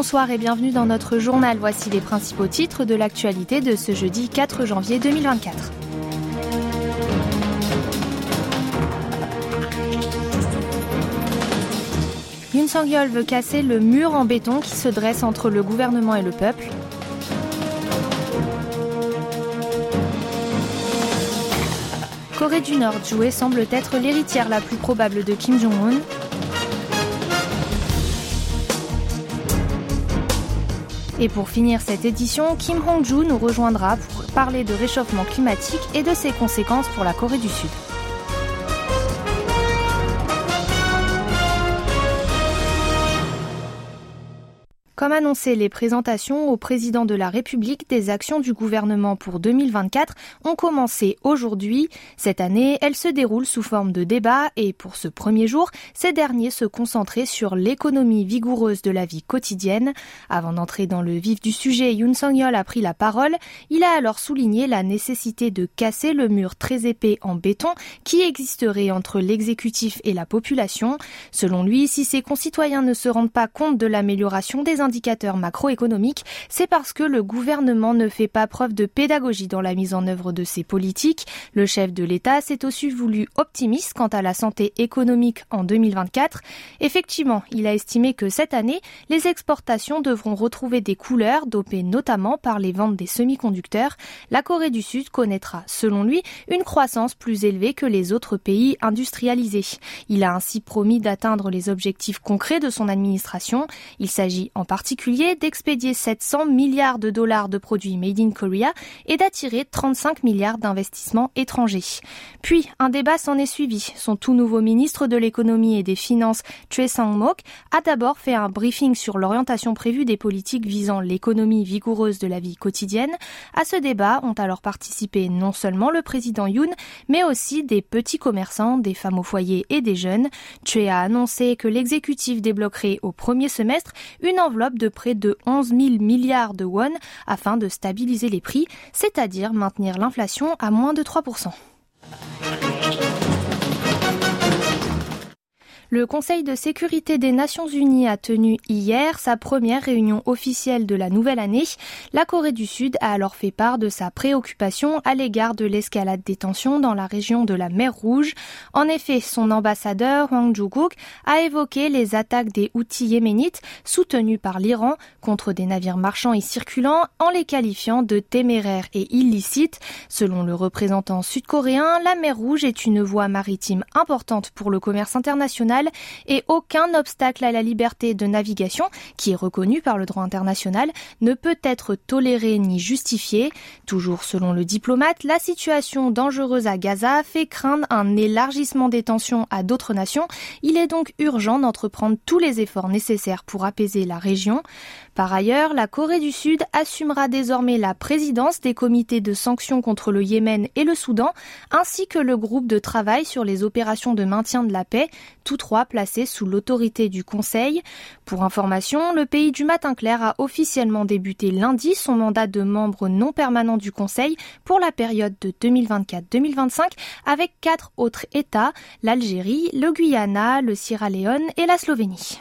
bonsoir et bienvenue dans notre journal. Voici les principaux titres de l'actualité de ce jeudi 4 janvier 2024. Yoon Sang-yeol veut casser le mur en béton qui se dresse entre le gouvernement et le peuple. Corée du Nord, jouée semble être l'héritière la plus probable de Kim Jong-un. Et pour finir cette édition, Kim Hong-joo nous rejoindra pour parler de réchauffement climatique et de ses conséquences pour la Corée du Sud. Comme annoncé, les présentations au président de la République des actions du gouvernement pour 2024 ont commencé aujourd'hui. Cette année, elles se déroulent sous forme de débat et pour ce premier jour, ces derniers se concentraient sur l'économie vigoureuse de la vie quotidienne. Avant d'entrer dans le vif du sujet, Yoon Song-yeol a pris la parole. Il a alors souligné la nécessité de casser le mur très épais en béton qui existerait entre l'exécutif et la population. Selon lui, si ses concitoyens ne se rendent pas compte de l'amélioration des macroéconomiques, c'est parce que le gouvernement ne fait pas preuve de pédagogie dans la mise en œuvre de ses politiques. Le chef de l'État s'est aussi voulu optimiste quant à la santé économique en 2024. Effectivement, il a estimé que cette année, les exportations devront retrouver des couleurs dopées notamment par les ventes des semi-conducteurs. La Corée du Sud connaîtra, selon lui, une croissance plus élevée que les autres pays industrialisés. Il a ainsi promis d'atteindre les objectifs concrets de son administration. Il s'agit en particulier d'expédier 700 milliards de dollars de produits made in Korea et d'attirer 35 milliards d'investissements étrangers. Puis, un débat s'en est suivi. Son tout nouveau ministre de l'économie et des finances, Choi Sang-mok, a d'abord fait un briefing sur l'orientation prévue des politiques visant l'économie vigoureuse de la vie quotidienne. À ce débat ont alors participé non seulement le président Yoon, mais aussi des petits commerçants, des femmes au foyer et des jeunes. Choi a annoncé que l'exécutif débloquerait au premier semestre une enveloppe de près de 11 000 milliards de won afin de stabiliser les prix, c'est-à-dire maintenir l'inflation à moins de 3 Le Conseil de sécurité des Nations Unies a tenu hier sa première réunion officielle de la nouvelle année. La Corée du Sud a alors fait part de sa préoccupation à l'égard de l'escalade des tensions dans la région de la mer Rouge. En effet, son ambassadeur Hwang Ju-guk a évoqué les attaques des Houthis yéménites soutenus par l'Iran contre des navires marchands et circulants en les qualifiant de téméraires et illicites. Selon le représentant sud-coréen, la mer Rouge est une voie maritime importante pour le commerce international et aucun obstacle à la liberté de navigation, qui est reconnu par le droit international, ne peut être toléré ni justifié. Toujours selon le diplomate, la situation dangereuse à Gaza fait craindre un élargissement des tensions à d'autres nations. Il est donc urgent d'entreprendre tous les efforts nécessaires pour apaiser la région. Par ailleurs, la Corée du Sud assumera désormais la présidence des comités de sanctions contre le Yémen et le Soudan, ainsi que le groupe de travail sur les opérations de maintien de la paix, tous trois placés sous l'autorité du Conseil. Pour information, le pays du matin clair a officiellement débuté lundi son mandat de membre non permanent du Conseil pour la période de 2024-2025 avec quatre autres États, l'Algérie, le Guyana, le Sierra Leone et la Slovénie.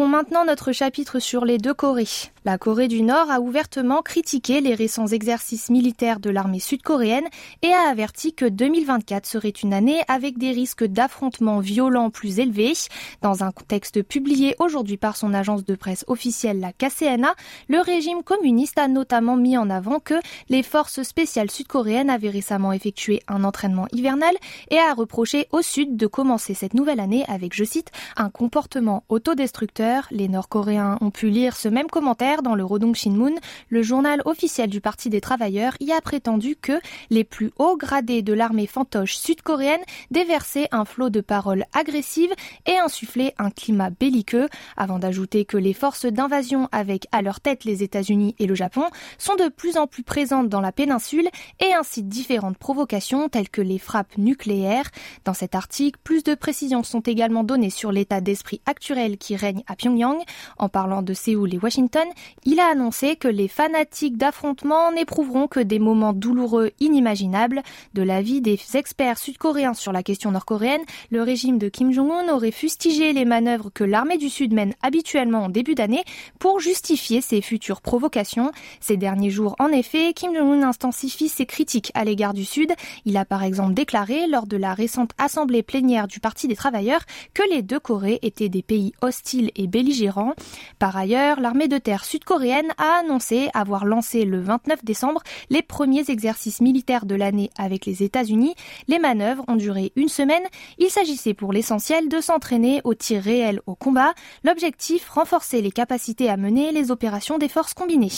Ouvrons maintenant notre chapitre sur les deux Corées. La Corée du Nord a ouvertement critiqué les récents exercices militaires de l'armée sud-coréenne et a averti que 2024 serait une année avec des risques d'affrontements violents plus élevés. Dans un contexte publié aujourd'hui par son agence de presse officielle, la KCNA, le régime communiste a notamment mis en avant que les forces spéciales sud-coréennes avaient récemment effectué un entraînement hivernal et a reproché au Sud de commencer cette nouvelle année avec, je cite, un comportement autodestructeur les Nord-Coréens ont pu lire ce même commentaire dans le Rodong Shinmun. Le journal officiel du Parti des travailleurs y a prétendu que les plus hauts gradés de l'armée fantoche sud-coréenne déversaient un flot de paroles agressives et insufflaient un climat belliqueux, avant d'ajouter que les forces d'invasion avec à leur tête les États-Unis et le Japon sont de plus en plus présentes dans la péninsule et incitent différentes provocations telles que les frappes nucléaires. Dans cet article, plus de précisions sont également données sur l'état d'esprit actuel qui règne à Pyongyang. En parlant de Séoul et Washington, il a annoncé que les fanatiques d'affrontement n'éprouveront que des moments douloureux inimaginables. De l'avis des experts sud-coréens sur la question nord-coréenne, le régime de Kim Jong-un aurait fustigé les manœuvres que l'armée du Sud mène habituellement en début d'année pour justifier ses futures provocations. Ces derniers jours, en effet, Kim Jong-un intensifie ses critiques à l'égard du Sud. Il a par exemple déclaré lors de la récente assemblée plénière du Parti des travailleurs que les deux Corées étaient des pays hostiles et belligérants. Par ailleurs, l'armée de terre sud-coréenne a annoncé avoir lancé le 29 décembre les premiers exercices militaires de l'année avec les États-Unis. Les manœuvres ont duré une semaine. Il s'agissait pour l'essentiel de s'entraîner au tir réel au combat. L'objectif, renforcer les capacités à mener les opérations des forces combinées.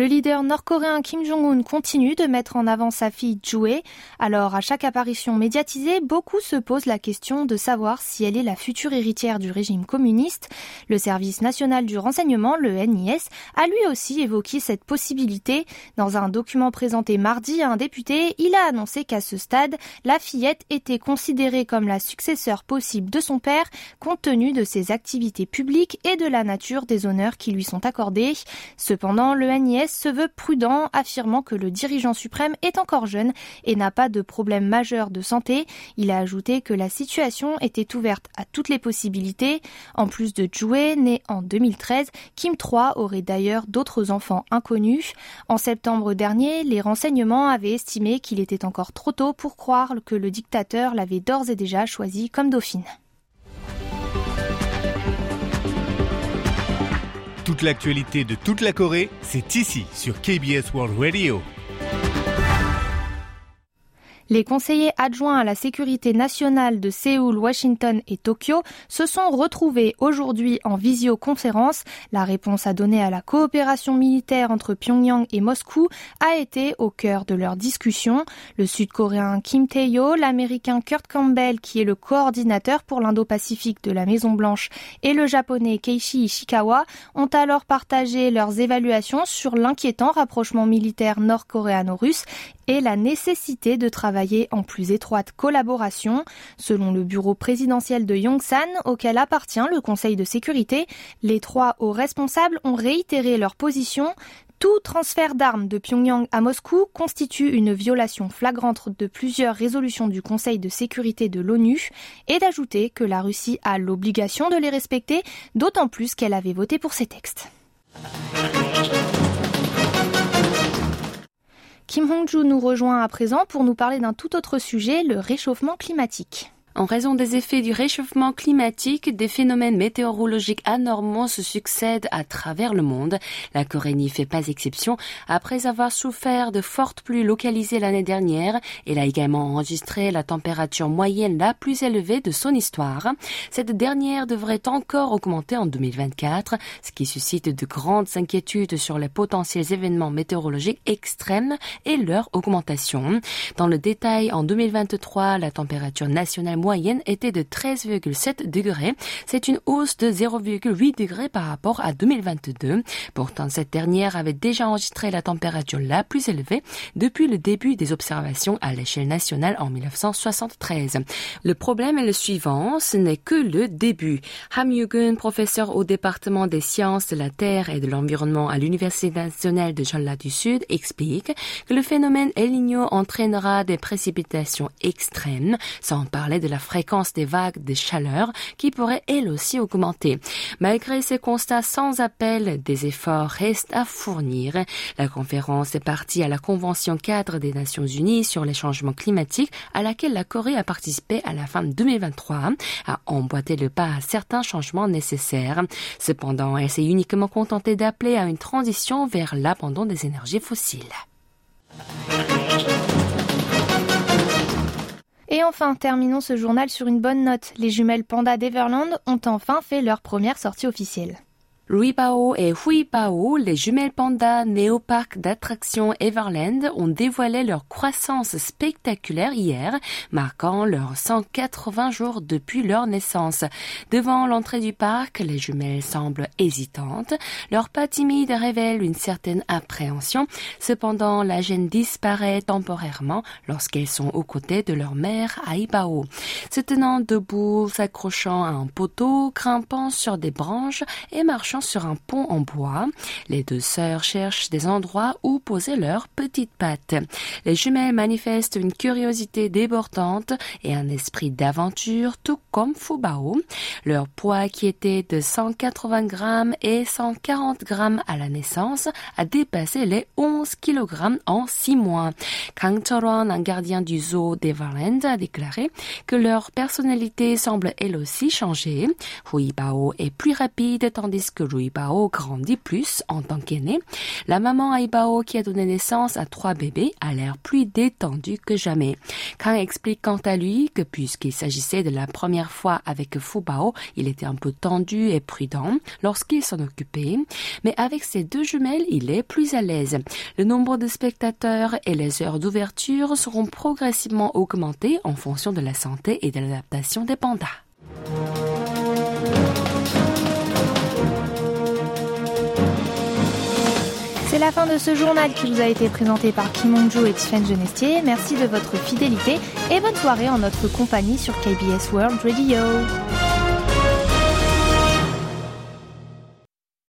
Le leader nord-coréen Kim Jong-un continue de mettre en avant sa fille Jue. Alors, à chaque apparition médiatisée, beaucoup se posent la question de savoir si elle est la future héritière du régime communiste. Le service national du renseignement, le NIS, a lui aussi évoqué cette possibilité. Dans un document présenté mardi à un député, il a annoncé qu'à ce stade, la fillette était considérée comme la successeur possible de son père, compte tenu de ses activités publiques et de la nature des honneurs qui lui sont accordés. Cependant, le NIS se veut prudent, affirmant que le dirigeant suprême est encore jeune et n'a pas de problème majeur de santé. Il a ajouté que la situation était ouverte à toutes les possibilités. En plus de Jouet, né en 2013, Kim III aurait d'ailleurs d'autres enfants inconnus. En septembre dernier, les renseignements avaient estimé qu'il était encore trop tôt pour croire que le dictateur l'avait d'ores et déjà choisi comme dauphine. Toute l'actualité de toute la Corée, c'est ici sur KBS World Radio. Les conseillers adjoints à la sécurité nationale de Séoul, Washington et Tokyo se sont retrouvés aujourd'hui en visioconférence. La réponse à donner à la coopération militaire entre Pyongyang et Moscou a été au cœur de leur discussion. Le sud-coréen Kim Tae-yo, l'américain Kurt Campbell, qui est le coordinateur pour l'Indo-Pacifique de la Maison-Blanche, et le japonais Keishi Ishikawa ont alors partagé leurs évaluations sur l'inquiétant rapprochement militaire nord-coréano-russe et la nécessité de travailler en plus étroite collaboration. Selon le bureau présidentiel de Yongsan, auquel appartient le Conseil de sécurité, les trois hauts responsables ont réitéré leur position. Tout transfert d'armes de Pyongyang à Moscou constitue une violation flagrante de plusieurs résolutions du Conseil de sécurité de l'ONU et d'ajouter que la Russie a l'obligation de les respecter, d'autant plus qu'elle avait voté pour ces textes. Kim Hong-ju nous rejoint à présent pour nous parler d'un tout autre sujet, le réchauffement climatique. En raison des effets du réchauffement climatique, des phénomènes météorologiques anormaux se succèdent à travers le monde. La Corée n'y fait pas exception. Après avoir souffert de fortes pluies localisées l'année dernière, elle a également enregistré la température moyenne la plus élevée de son histoire. Cette dernière devrait encore augmenter en 2024, ce qui suscite de grandes inquiétudes sur les potentiels événements météorologiques extrêmes et leur augmentation. Dans le détail, en 2023, la température nationale moyenne était de 13,7 degrés. C'est une hausse de 0,8 degrés par rapport à 2022. Pourtant, cette dernière avait déjà enregistré la température la plus élevée depuis le début des observations à l'échelle nationale en 1973. Le problème est le suivant, ce n'est que le début. Ham Yugun, professeur au département des sciences de la Terre et de l'environnement à l'Université nationale de Jeolla du Sud, explique que le phénomène El Niño entraînera des précipitations extrêmes, sans parler de la fréquence des vagues de chaleur qui pourrait elle aussi augmenter. Malgré ces constats sans appel, des efforts restent à fournir. La conférence est partie à la Convention cadre des Nations Unies sur les changements climatiques à laquelle la Corée a participé à la fin de 2023, a emboîté le pas à certains changements nécessaires. Cependant, elle s'est uniquement contentée d'appeler à une transition vers l'abandon des énergies fossiles. Et enfin, terminons ce journal sur une bonne note. Les jumelles Panda d'Everland ont enfin fait leur première sortie officielle. Ruibao et Huibao, les jumelles pandas néo-parc d'attractions Everland, ont dévoilé leur croissance spectaculaire hier, marquant leurs 180 jours depuis leur naissance. Devant l'entrée du parc, les jumelles semblent hésitantes. Leur pas timide révèle une certaine appréhension. Cependant, la gêne disparaît temporairement lorsqu'elles sont aux côtés de leur mère à Ibao. Se tenant debout, s'accrochant à un poteau, grimpant sur des branches et marchant sur un pont en bois. Les deux sœurs cherchent des endroits où poser leurs petites pattes. Les jumelles manifestent une curiosité débordante et un esprit d'aventure, tout comme Fubao. Leur poids qui était de 180 grammes et 140 grammes à la naissance a dépassé les 11 kilogrammes en six mois. Kang Choron, un gardien du zoo d'Everland, a déclaré que leur personnalité semble elle aussi changer. Hui Bao est plus rapide tandis que Rui Bao grandit plus en tant qu'aîné. La maman Aibao qui a donné naissance à trois bébés a l'air plus détendue que jamais. Kang explique quant à lui que puisqu'il s'agissait de la première fois avec Fubao, il était un peu tendu et prudent lorsqu'il s'en occupait, mais avec ses deux jumelles, il est plus à l'aise. Le nombre de spectateurs et les heures d'ouverture seront progressivement augmentés en fonction de la santé et de l'adaptation des pandas. La fin de ce journal qui vous a été présenté par Kim Hong-jo et Sven Genestier. Merci de votre fidélité et bonne soirée en notre compagnie sur KBS World Radio.